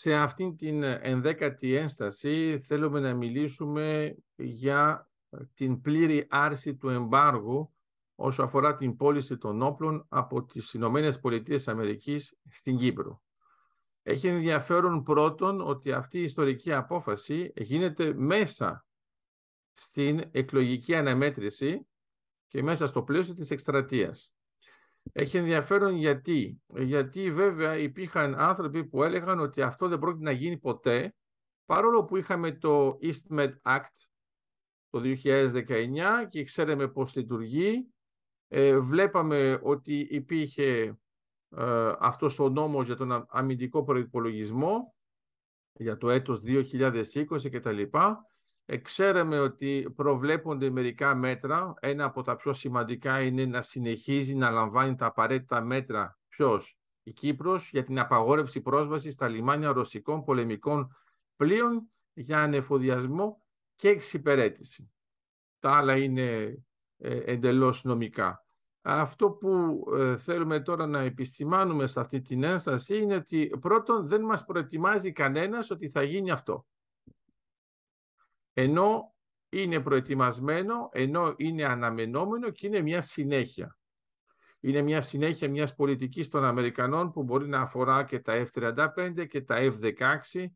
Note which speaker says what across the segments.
Speaker 1: σε αυτήν την ενδέκατη ένσταση θέλουμε να μιλήσουμε για την πλήρη άρση του εμπάργου όσο αφορά την πώληση των όπλων από τις Ηνωμένες Πολιτείες Αμερικής στην Κύπρο. Έχει ενδιαφέρον πρώτον ότι αυτή η ιστορική απόφαση γίνεται μέσα στην εκλογική αναμέτρηση και μέσα στο πλαίσιο της εκστρατείας. Έχει ενδιαφέρον γιατί. Γιατί βέβαια υπήρχαν άνθρωποι που έλεγαν ότι αυτό δεν πρόκειται να γίνει ποτέ, παρόλο που είχαμε το EastMed Act το 2019 και ξέραμε πώς λειτουργεί. Ε, βλέπαμε ότι υπήρχε ε, αυτός ο νόμος για τον αμυντικό προϋπολογισμό για το έτος 2020 κτλ. Ε, ξέραμε ότι προβλέπονται μερικά μέτρα. Ένα από τα πιο σημαντικά είναι να συνεχίζει να λαμβάνει τα απαραίτητα μέτρα. Ποιος; Η Κύπρος για την απαγόρευση πρόσβασης στα λιμάνια ρωσικών πολεμικών πλοίων για ανεφοδιασμό και εξυπηρέτηση. Τα άλλα είναι ε, εντελώς νομικά. Αυτό που ε, θέλουμε τώρα να επισημάνουμε σε αυτή την ένσταση είναι ότι πρώτον δεν μας προετοιμάζει κανένας ότι θα γίνει αυτό ενώ είναι προετοιμασμένο, ενώ είναι αναμενόμενο και είναι μια συνέχεια. Είναι μια συνέχεια μιας πολιτικής των Αμερικανών που μπορεί να αφορά και τα F-35 και τα F-16.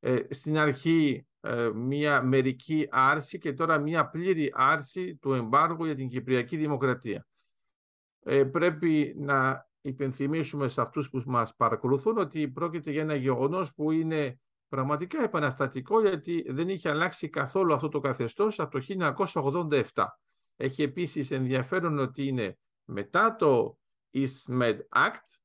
Speaker 1: Ε, στην αρχή ε, μια μερική άρση και τώρα μια πλήρη άρση του εμπάργου για την Κυπριακή Δημοκρατία. Ε, πρέπει να υπενθυμίσουμε σε αυτούς που μας παρακολουθούν ότι πρόκειται για ένα γεγονός που είναι πραγματικά επαναστατικό γιατί δεν είχε αλλάξει καθόλου αυτό το καθεστώς από το 1987. Έχει επίσης ενδιαφέρον ότι είναι μετά το EastMed Act,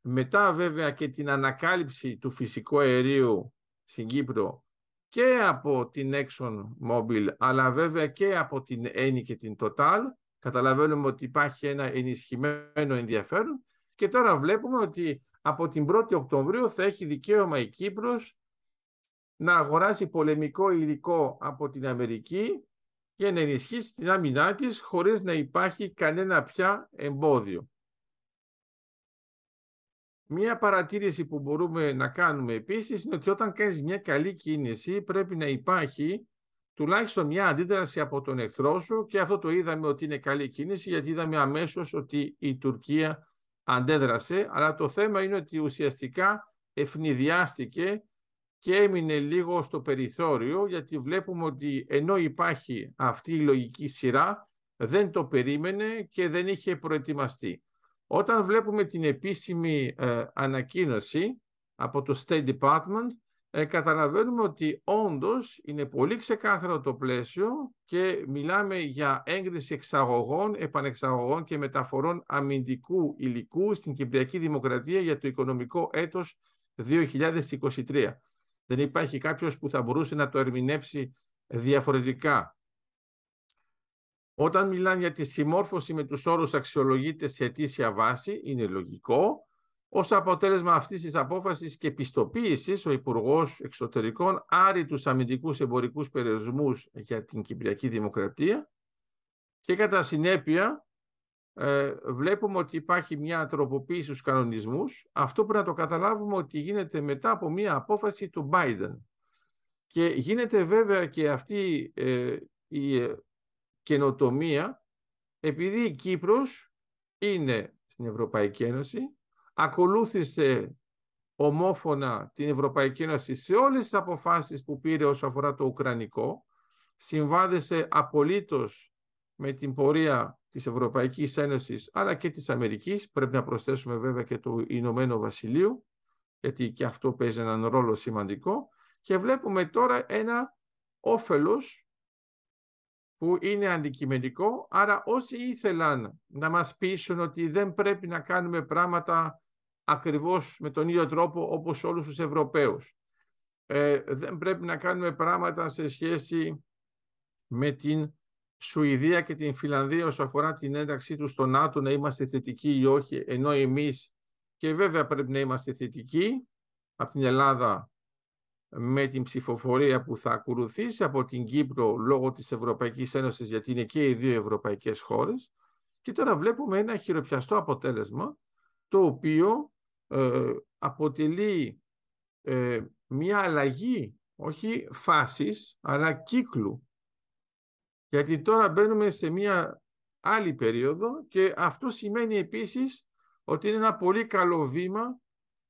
Speaker 1: μετά βέβαια και την ανακάλυψη του φυσικού αερίου στην Κύπρο και από την Exxon Mobil, αλλά βέβαια και από την Eni και την Total. Καταλαβαίνουμε ότι υπάρχει ένα ενισχυμένο ενδιαφέρον και τώρα βλέπουμε ότι από την 1η Οκτωβρίου θα έχει δικαίωμα η Κύπρος να αγοράσει πολεμικό υλικό από την Αμερική και να ενισχύσει την άμυνά της χωρίς να υπάρχει κανένα πια εμπόδιο. Μία παρατήρηση που μπορούμε να κάνουμε επίσης είναι ότι όταν κάνεις μια καλή κίνηση πρέπει να υπάρχει τουλάχιστον μια αντίδραση από τον εχθρό σου και αυτό το είδαμε ότι είναι καλή κίνηση γιατί είδαμε αμέσως ότι η Τουρκία αντέδρασε αλλά το θέμα είναι ότι ουσιαστικά ευνηδιάστηκε και έμεινε λίγο στο περιθώριο γιατί βλέπουμε ότι ενώ υπάρχει αυτή η λογική σειρά δεν το περίμενε και δεν είχε προετοιμαστεί. Όταν βλέπουμε την επίσημη ε, ανακοίνωση από το State Department ε, καταλαβαίνουμε ότι όντως είναι πολύ ξεκάθαρο το πλαίσιο και μιλάμε για έγκριση εξαγωγών, επανεξαγωγών και μεταφορών αμυντικού υλικού στην Κυπριακή Δημοκρατία για το οικονομικό έτος 2023. Δεν υπάρχει κάποιος που θα μπορούσε να το ερμηνεύσει διαφορετικά. Όταν μιλάνε για τη συμμόρφωση με τους όρους αξιολογείται σε αιτήσια βάση, είναι λογικό. Ως αποτέλεσμα αυτής της απόφασης και πιστοποίησης, ο Υπουργός Εξωτερικών άρει τους αμυντικούς εμπορικούς περιορισμούς για την Κυπριακή Δημοκρατία και κατά συνέπεια ε, βλέπουμε ότι υπάρχει μια τροποποίηση στους κανονισμούς. Αυτό πρέπει να το καταλάβουμε ότι γίνεται μετά από μια απόφαση του Biden. Και γίνεται βέβαια και αυτή ε, η ε, καινοτομία επειδή η Κύπρος είναι στην Ευρωπαϊκή Ένωση, ακολούθησε ομόφωνα την Ευρωπαϊκή Ένωση σε όλες τις αποφάσεις που πήρε όσο αφορά το Ουκρανικό, συμβάδεσε απολύτως με την πορεία της Ευρωπαϊκής Ένωσης αλλά και της Αμερικής. Πρέπει να προσθέσουμε βέβαια και το Ηνωμένο Βασιλείο γιατί και αυτό παίζει έναν ρόλο σημαντικό και βλέπουμε τώρα ένα όφελος που είναι αντικειμενικό, άρα όσοι ήθελαν να μας πείσουν ότι δεν πρέπει να κάνουμε πράγματα ακριβώς με τον ίδιο τρόπο όπως όλους τους Ευρωπαίους, ε, δεν πρέπει να κάνουμε πράγματα σε σχέση με την Σουηδία και την Φιλανδία όσο αφορά την ένταξή τους στο ΝΑΤΟ να είμαστε θετικοί ή όχι, ενώ εμείς και βέβαια πρέπει να είμαστε θετικοί από την Ελλάδα με την ψηφοφορία που θα ακολουθήσει από την Κύπρο λόγω της Ευρωπαϊκής Ένωσης γιατί είναι και οι δύο ευρωπαϊκές χώρες και τώρα βλέπουμε ένα χειροπιαστό αποτέλεσμα το οποίο ε, αποτελεί ε, μια αλλαγή, όχι φάσης, αλλά κύκλου. Γιατί τώρα μπαίνουμε σε μια άλλη περίοδο και αυτό σημαίνει επίσης ότι είναι ένα πολύ καλό βήμα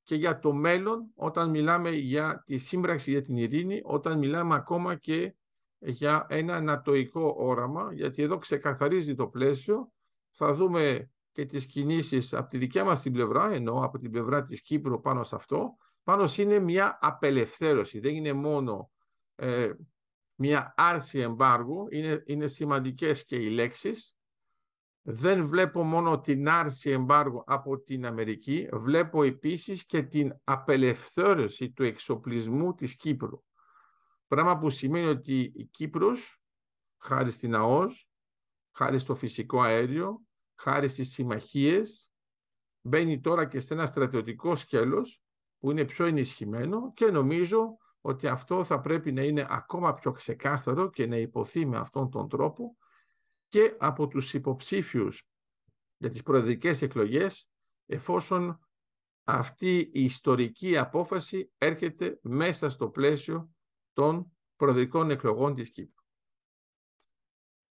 Speaker 1: και για το μέλλον όταν μιλάμε για τη σύμπραξη για την ειρήνη, όταν μιλάμε ακόμα και για ένα ανατοϊκό όραμα, γιατί εδώ ξεκαθαρίζει το πλαίσιο, θα δούμε και τις κινήσεις από τη δικιά μας την πλευρά, ενώ από την πλευρά της Κύπρου πάνω σε αυτό, πάνω είναι μια απελευθέρωση, δεν είναι μόνο ε, μια άρση εμπάργου, είναι, είναι σημαντικές και οι λέξεις, δεν βλέπω μόνο την άρση εμπάργου από την Αμερική, βλέπω επίσης και την απελευθέρωση του εξοπλισμού της Κύπρου. Πράγμα που σημαίνει ότι η Κύπρος, χάρη στην ΑΟΣ, χάρη στο φυσικό αέριο, χάρη στις συμμαχίες, μπαίνει τώρα και σε ένα στρατιωτικό σκέλος που είναι πιο ενισχυμένο και νομίζω ότι αυτό θα πρέπει να είναι ακόμα πιο ξεκάθαρο και να υποθεί με αυτόν τον τρόπο και από τους υποψήφιους για τις προεδρικές εκλογές εφόσον αυτή η ιστορική απόφαση έρχεται μέσα στο πλαίσιο των προεδρικών εκλογών της Κύπρου.